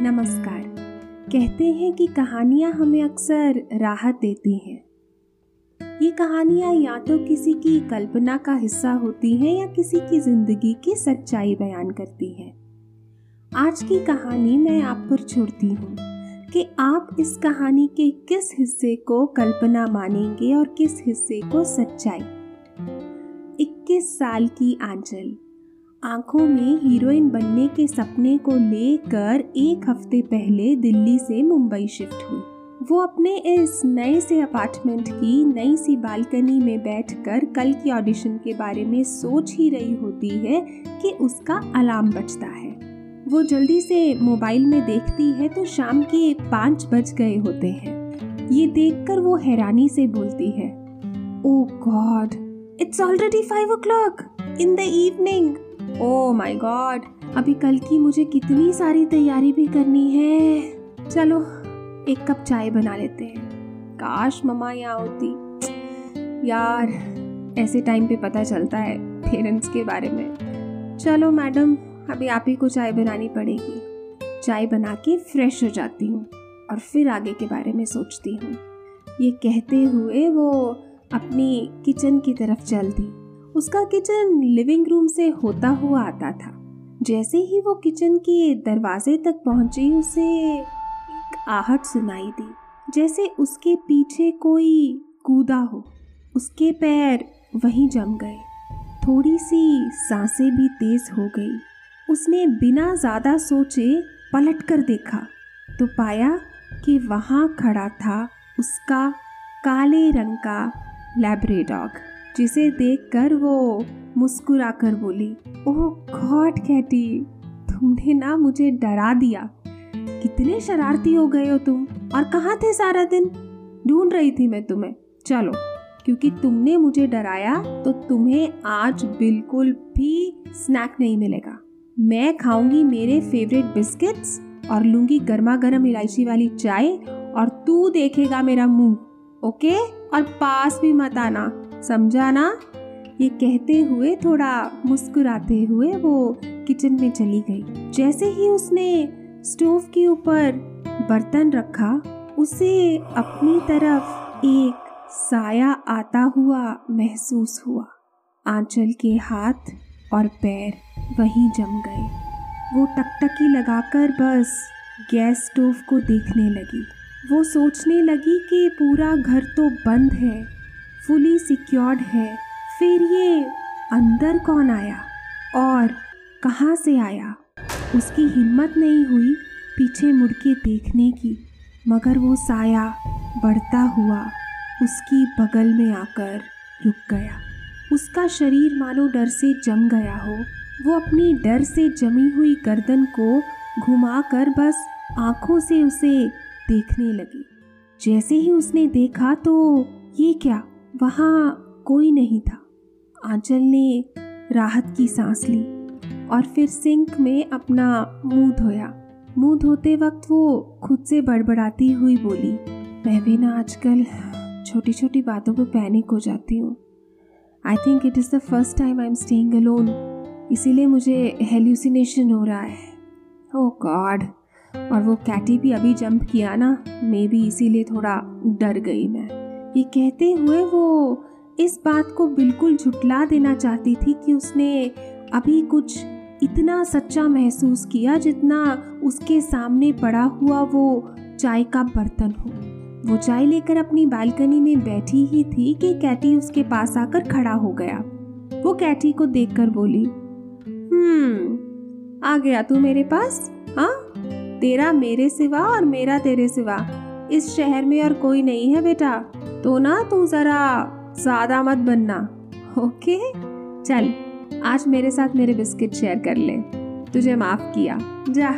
नमस्कार। कहते हैं कि कहानियाँ हमें अक्सर राहत देती हैं। ये कहानियाँ या तो किसी की कल्पना का हिस्सा होती हैं या किसी की ज़िंदगी की सच्चाई बयान करती हैं। आज की कहानी मैं आप पर छोड़ती हूँ कि आप इस कहानी के किस हिस्से को कल्पना मानेंगे और किस हिस्से को सच्चाई। 21 साल की आंचल। आँखों में हीरोइन बनने के सपने को लेकर एक हफ़्ते पहले दिल्ली से मुंबई शिफ्ट हुई। वो अपने इस नए से अपार्टमेंट की नई सी बालकनी में बैठकर कल की ऑडिशन के बारे में सोच ही रही होती है कि उसका अलार्म बजता है। वो जल्दी से मोबाइल में देखती है तो शाम के पाँच बज गए होते हैं। ये देखकर वो हैरानी से बोलती है ओ God it's already five o'clock in the evening oh my God अभी कल की मुझे कितनी सारी तैयारी भी करनी है। चलो, एक कप चाय बना लेते हैं। काश ममा यहाँ होती। यार, ऐसे टाइम पे पता चलता है पेरेंट्स के बारे में। चलो मैडम अभी आप ही को चाय बनानी पड़ेगी। चाय बना के फ्रेश हो जाती हूँ और फिर आगे के बारे में सोचती हूँ। ये कहते हुए वो अपनी किचन की तरफ़ चल दी उसका किचन लिविंग रूम से होता हुआ आता था। जैसे ही वो किचन के दरवाजे तक पहुँची, उसे एक आहट सुनाई दी, जैसे उसके पीछे कोई कूदा हो। उसके पैर वहीं जम गए। थोड़ी सी साँसें भी तेज हो गई। उसने बिना ज़्यादा सोचे पलट कर देखा तो पाया कि वहाँ खड़ा था उसका काले रंग का लैब्रेडॉग जिसे देखकर वो मुस्कुरा कर बोली, ओह गॉड कैटी, तुमने ना मुझे डरा दिया। कितने शरारती हो गए हो तुम, और कहाँ थे सारा दिन? ढूंढ रही थी मैं तुम्हें। चलो, क्योंकि तुमने मुझे डराया तो तुम्हें आज बिल्कुल भी स्नैक नहीं मिलेगा। मैं खाऊँगी मेरे फेवरेट बिस्किट्स और लूँगी गर्मा गर्म इलायची वाली चाय, और तू देखेगा मेरा मुँह, ओके? और पास भी मत आना। समझा ना ये कहते हुए, थोड़ा मुस्कुराते हुए वो किचन में चली गई। जैसे ही उसने स्टोव के ऊपर बर्तन रखा, उसे अपनी तरफ़ एक साया आता हुआ महसूस हुआ। आंचल के हाथ और पैर वहीं जम गए। वो टकटकी लगाकर बस गैस स्टोव को देखने लगी। वो सोचने लगी कि पूरा घर तो बंद है। फुली सिक्योर्ड है, फिर ये अंदर कौन आया और कहाँ से आया? उसकी हिम्मत नहीं हुई पीछे मुड़ के देखने की, मगर वो साया बढ़ता हुआ उसकी बगल में आकर रुक गया। उसका शरीर मानो डर से जम गया हो। वो अपनी डर से जमी हुई गर्दन को घुमाकर बस आँखों से उसे देखने लगी। जैसे ही उसने देखा तो ये क्या? वहाँ कोई नहीं था। आंचल ने राहत की सांस ली और फिर सिंक में अपना मुँह धोया। मुँह धोते वक्त वो खुद से बड़बड़ाती हुई बोली, मैं भी ना आजकल छोटी छोटी बातों पर पैनिक हो जाती हूँ। I think it is the first time I am staying alone इसीलिए मुझे हेल्यूसिनेशन हो रहा है। ओ oh गॉड और वो कैटी भी अभी जंप किया ना, मे भी इसीलिए थोड़ा डर गई मैं। ये कहते हुए वो इस बात को बिल्कुल झुटला देना चाहती थी कि उसने अभी कुछ इतना सच्चा महसूस किया जितना उसके सामने पड़ा हुआ वो चाय का बर्तन हो। वो चाय लेकर अपनी बालकनी में बैठी ही थी कि कैटी उसके पास आकर खड़ा हो गया। वो कैटी को देखकर बोली हम्म आ गया तू मेरे पास? हाँ तेरा मेरे सिवा और मेरा तेरे सिवा। इस शहर में और कोई नहीं है बेटा। तो ना तू जरा ज़्यादा मत बनना, ओके? चल, आज मेरे साथ मेरे बिस्किट शेयर कर ले। तुझे माफ़ किया। जा,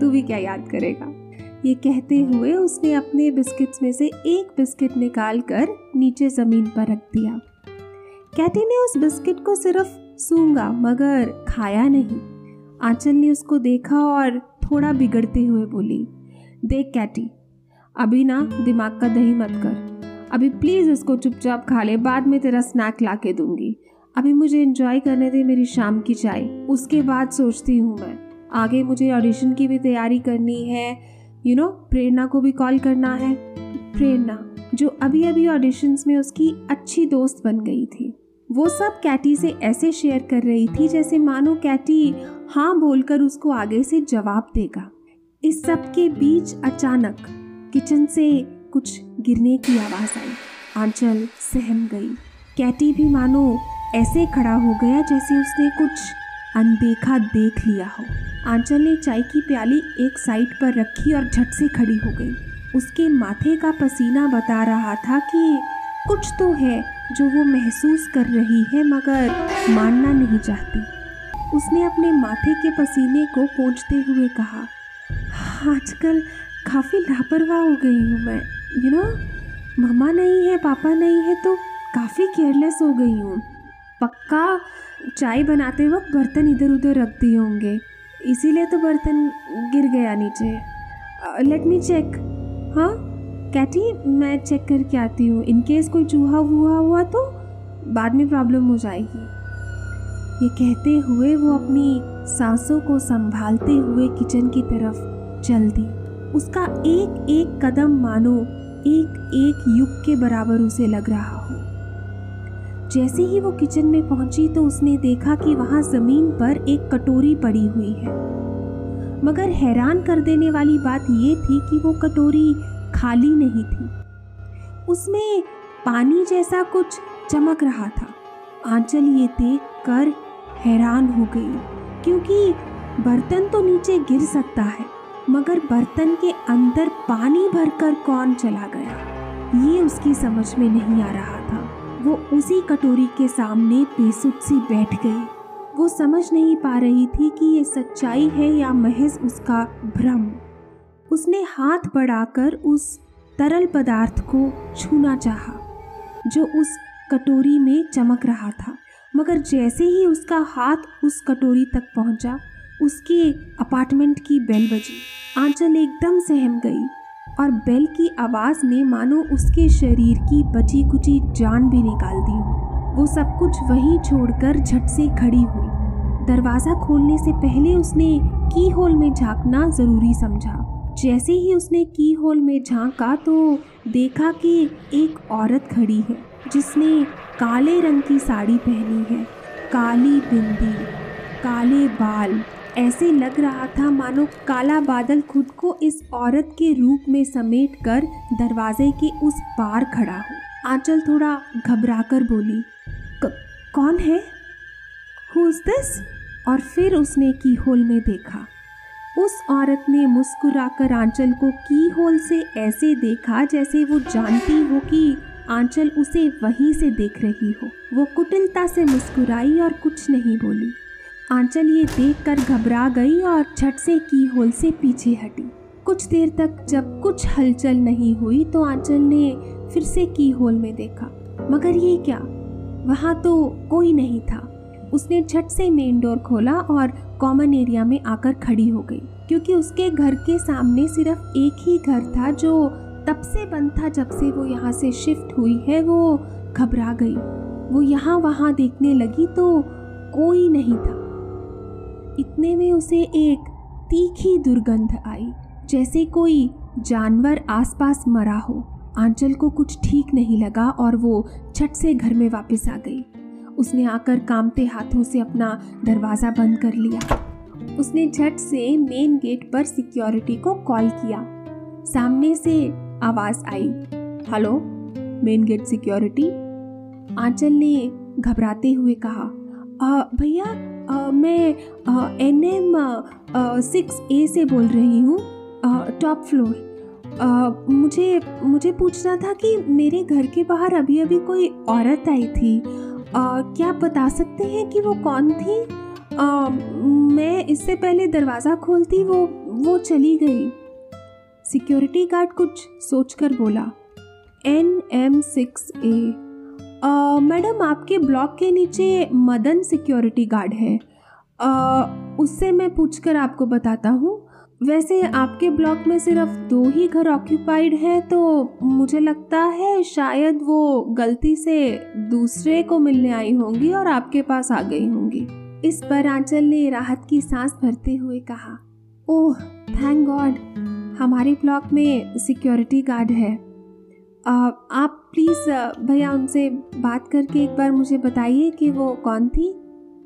तू भी क्या याद करेगा। ये कहते हुए उसने अपने बिस्किट्स में से एक बिस्किट निकाल कर नीचे ज़मीन पर रख दिया। कैटी ने उस बिस्किट को सिर्फ़ सूँगा, मगर खाया नहीं। आंचल ने उसको देखा और थोड़ा बिगड़ते हुए बोली, देख कैटी, अभी ना दिमाग का दही मत कर। अभी प्लीज़ इसको चुपचाप खा ले, बाद में तेरा स्नैक ला के दूँगी। अभी मुझे इंजॉय करने दे मेरी शाम की चाय। उसके बाद सोचती हूँ मैं। आगे मुझे ऑडिशन की भी तैयारी करनी है। यू नो प्रेरणा को भी कॉल करना है। प्रेरणा, जो अभी अभी ऑडिशंस में उसकी अच्छी दोस्त बन गई थी। वो सब कैटी से ऐसे शेयर कर रही थी जैसे मानो कैटी हाँ बोलकर उसको आगे से जवाब देगा। इस सब के बीच अचानक किचन से कुछ गिरने की आवाज़ आई। आंचल सहम गई। कैटी, भी मानो ऐसे खड़ा हो गया जैसे उसने कुछ अनदेखा देख लिया हो। आंचल ने चाय की प्याली एक साइड पर रखी और झट से खड़ी हो गई। उसके माथे का पसीना बता रहा था कि कुछ तो है जो वो महसूस कर रही है, मगर मानना नहीं चाहती। उसने अपने माथे के पसीने को पोंछते हुए कहा आजकल काफ़ी लापरवाह हो गई हूँ मैं। यू नो मम्मा नहीं है, पापा नहीं है तो काफ़ी केयरलेस हो गई हूँ। पक्का चाय बनाते वक्त बर्तन इधर उधर रख दिए होंगे। इसीलिए तो बर्तन गिर गया नीचे। लेट मी चेक हाँ? कैटी मैं चेक करके आती हूँ। इन केस कोई चूहा वूहा हुआ तो बाद में प्रॉब्लम हो जाएगी। ये कहते हुए वो अपनी सांसों को संभालते हुए किचन की तरफ़ चल दी। उसका एक एक कदम मानो एक एक युग के बराबर उसे लग रहा हो। जैसे ही वो किचन में पहुँची तो उसने देखा कि वहाँ ज़मीन पर एक कटोरी पड़ी हुई है। मगर हैरान कर देने वाली बात यह थी कि वो कटोरी खाली नहीं थी। उसमें पानी जैसा कुछ चमक रहा था। आंचल ये देख कर हैरान हो गई, क्योंकि बर्तन तो नीचे गिर सकता है। मगर बर्तन के अंदर पानी भरकर कौन चला गया? ये उसकी समझ में नहीं आ रहा था। वो उसी कटोरी के सामने बेसुध सी बैठ गई। वो समझ नहीं पा रही थी कि ये सच्चाई है या महज उसका भ्रम। उसने हाथ बढ़ाकर उस तरल पदार्थ को छूना चाहा, जो उस कटोरी में चमक रहा था। मगर जैसे ही उसका हाथ उस कटोरी तक पहुँचा उसके अपार्टमेंट की बेल बजी। आंचल एकदम सहम गई और बेल की आवाज़ ने मानो उसके शरीर की बची कुची जान भी निकाल दी। वो सब कुछ वहीं छोड़कर झट से खड़ी हुई। दरवाज़ा खोलने से पहले उसने की होल में झांकना ज़रूरी समझा। जैसे ही उसने की होल में झांका तो देखा कि एक औरत खड़ी है, जिसने काले रंग की साड़ी पहनी है, काली बिंदी। काले बाल। ऐसे लग रहा था मानो काला बादल खुद को इस औरत के रूप में समेट कर दरवाजे के उस पार खड़ा हो। आंचल थोड़ा घबराकर बोली कौन है? हुज दिस और फिर उसने की होल में देखा। उस औरत ने मुस्कुराकर आंचल को की होल से ऐसे देखा जैसे वो जानती हो कि आंचल उसे वहीं से देख रही हो। वो कुटिलता से मुस्कुराई और कुछ नहीं बोली। आंचल ये देखकर घबरा गई और छट से की होल से पीछे हटी। कुछ देर तक जब कुछ हलचल नहीं हुई तो आंचल ने फिर से की होल में देखा। मगर ये क्या? वहाँ तो कोई नहीं था। उसने झट से मेन डोर खोला और कॉमन एरिया में आकर खड़ी हो गई, क्योंकि उसके घर के सामने सिर्फ़ एक ही घर था जो तब से बंद था जब से वो यहाँ से शिफ्ट हुई है, वो घबरा गई। वो यहाँ वहाँ देखने लगी तो कोई नहीं था। इतने में उसे एक तीखी दुर्गंध आई, जैसे कोई जानवर आसपास मरा हो। आंचल को कुछ ठीक नहीं लगा और वो छट से घर में वापस आ गई। उसने आकर कामते हाथों से अपना दरवाज़ा बंद कर लिया। उसने झट से मेन गेट पर सिक्योरिटी को कॉल किया। सामने से आवाज़ आई, hello, main gate security? Aanchal ने घबराते हुए कहा भैया मैं एन एम सिक्स ए से बोल रही हूँ टॉप फ्लोर मुझे मुझे पूछना था कि मेरे घर के बाहर अभी अभी कोई औरत आई थी। आ, क्या बता सकते हैं कि वो कौन थी? आ, मैं इससे पहले दरवाज़ा खोलती वो वो चली गई। सिक्योरिटी गार्ड कुछ सोचकर बोला N M six A madam, आपके ब्लॉक के नीचे मदन सिक्योरिटी गार्ड है। उससे मैं पूछकर आपको बताता हूँ। वैसे आपके ब्लॉक में सिर्फ़ दो ही घर ऑक्यूपाइड है तो मुझे लगता है शायद वो गलती से दूसरे को मिलने आई होंगी और आपके पास आ गई होंगी। इस पर आंचल ने राहत की सांस भरते हुए कहा, ओह, थैंक गॉड, हमारे ब्लॉक में सिक्योरिटी गार्ड है। आप प्लीज़ भैया उनसे बात करके एक बार मुझे बताइए कि वो कौन थी?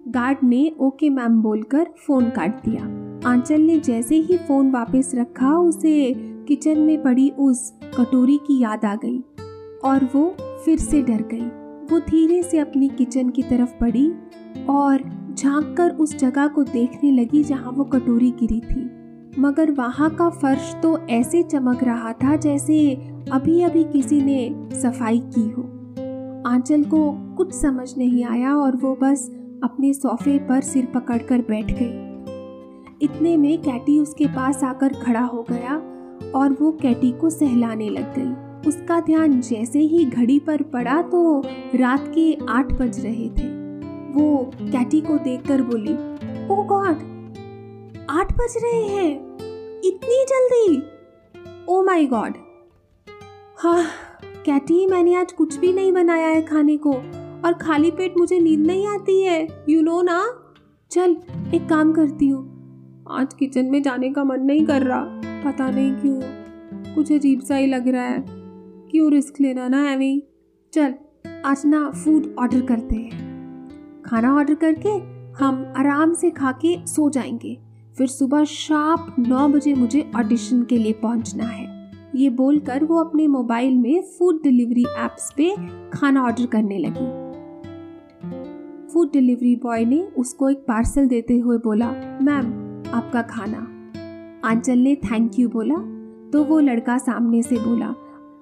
गार्ड ने ओके मैम बोलकर फ़ोन काट दिया। आंचल ने जैसे ही फ़ोन वापस रखा, उसे किचन में पड़ी उस कटोरी की याद आ गई और वो फिर से डर गई। वो धीरे से अपनी किचन की तरफ़ बढ़ी और झाँक कर उस जगह को देखने लगी जहाँ वो कटोरी गिरी थी। मगर वहाँ का फर्श तो ऐसे चमक रहा था जैसे अभी अभी किसी ने सफ़ाई की हो। आंचल को कुछ समझ नहीं आया और वो बस अपने सोफे पर सिर पकड़कर बैठ गई। इतने में कैटी उसके पास आकर खड़ा हो गया और वो कैटी को सहलाने लग गई। उसका ध्यान जैसे ही घड़ी पर पड़ा तो रात के आठ बज रहे थे। वो कैटी को देखकर बोली, ओ गॉड, आठ बज रहे हैं। इतनी जल्दी? ओ माई गॉड हाँ कहती कैटी मैंने आज कुछ भी नहीं बनाया है खाने को और खाली पेट मुझे नींद नहीं आती है। यू नो ना? चल, एक काम करती हूँ। आज किचन में जाने का मन नहीं कर रहा। पता नहीं क्यों। कुछ अजीब सा ही लग रहा है। क्यों रिस्क लेना ना एवी चल, आज ना फ़ूड ऑर्डर करते हैं। खाना ऑर्डर करके हम आराम से खा के सो जाएँगे। फिर सुबह शार्प नौ बजे मुझे ऑडिशन के लिए पहुँचना है। ये बोलकर वो अपने मोबाइल में फ़ूड डिलीवरी एप्स पे खाना ऑर्डर करने लगी। फ़ूड डिलीवरी बॉय ने उसको एक पार्सल देते हुए बोला मैम आपका खाना। आंचल ने थैंक यू बोला तो वो लड़का सामने से बोला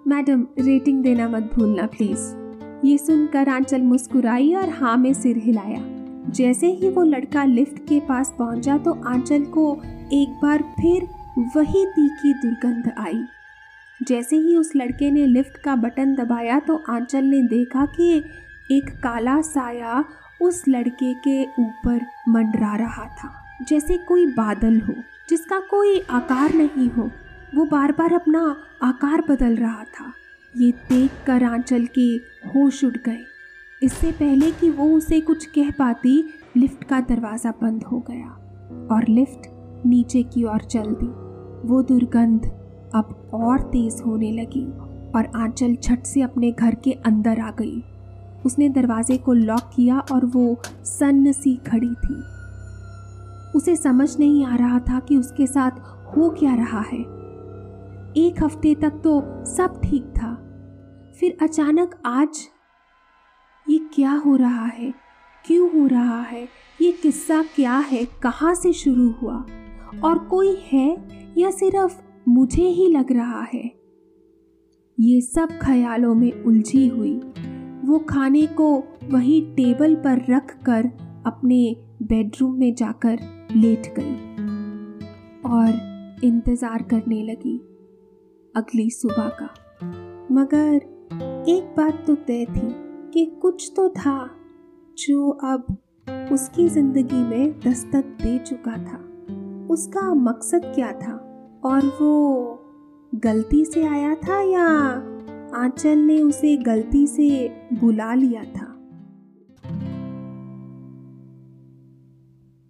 मैडम रेटिंग देना मत भूलना प्लीज़ ये सुनकर आंचल मुस्कुराई और हाँ में सिर हिलाया। जैसे ही वो लड़का लिफ्ट के पास पहुँचा तो आंचल को एक बार फिर वही तीखी दुर्गंध आई। जैसे ही उस लड़के ने लिफ्ट का बटन दबाया तो आंचल ने देखा कि एक काला साया उस लड़के के ऊपर मंडरा रहा था। जैसे कोई बादल हो, जिसका कोई आकार नहीं हो, वो बार बार अपना आकार बदल रहा था। ये देख कर आंचल के होश उड़ गए। इससे पहले कि वो उसे कुछ कह पाती, लिफ्ट का दरवाज़ा बंद हो गया और लिफ्ट नीचे की ओर चल दी। वो दुर्गंध अब और तेज होने लगी और आंचल छट से अपने घर के अंदर आ गई। उसने दरवाजे को लॉक किया और वो सन्न सी खड़ी थी। उसे समझ नहीं आ रहा था कि उसके साथ हो क्या रहा है। एक हफ़्ते तक तो सब ठीक था। फिर अचानक आज ये क्या हो रहा है? क्यों हो रहा है? ये किस्सा क्या है? कहाँ से शुरू हुआ? और कोई है या सिर्फ़ मुझे ही लग रहा है। ये सब ख्यालों में उलझी हुई, वो खाने को वही टेबल पर रख कर अपने बेडरूम में जाकर लेट गई और इंतज़ार करने लगी अगली सुबह का। मगर एक बात तो तय थी कि कुछ तो था जो अब उसकी ज़िंदगी में दस्तक दे चुका था। उसका मकसद क्या था? और वो गलती से आया था या आंचल ने उसे गलती से बुला लिया था?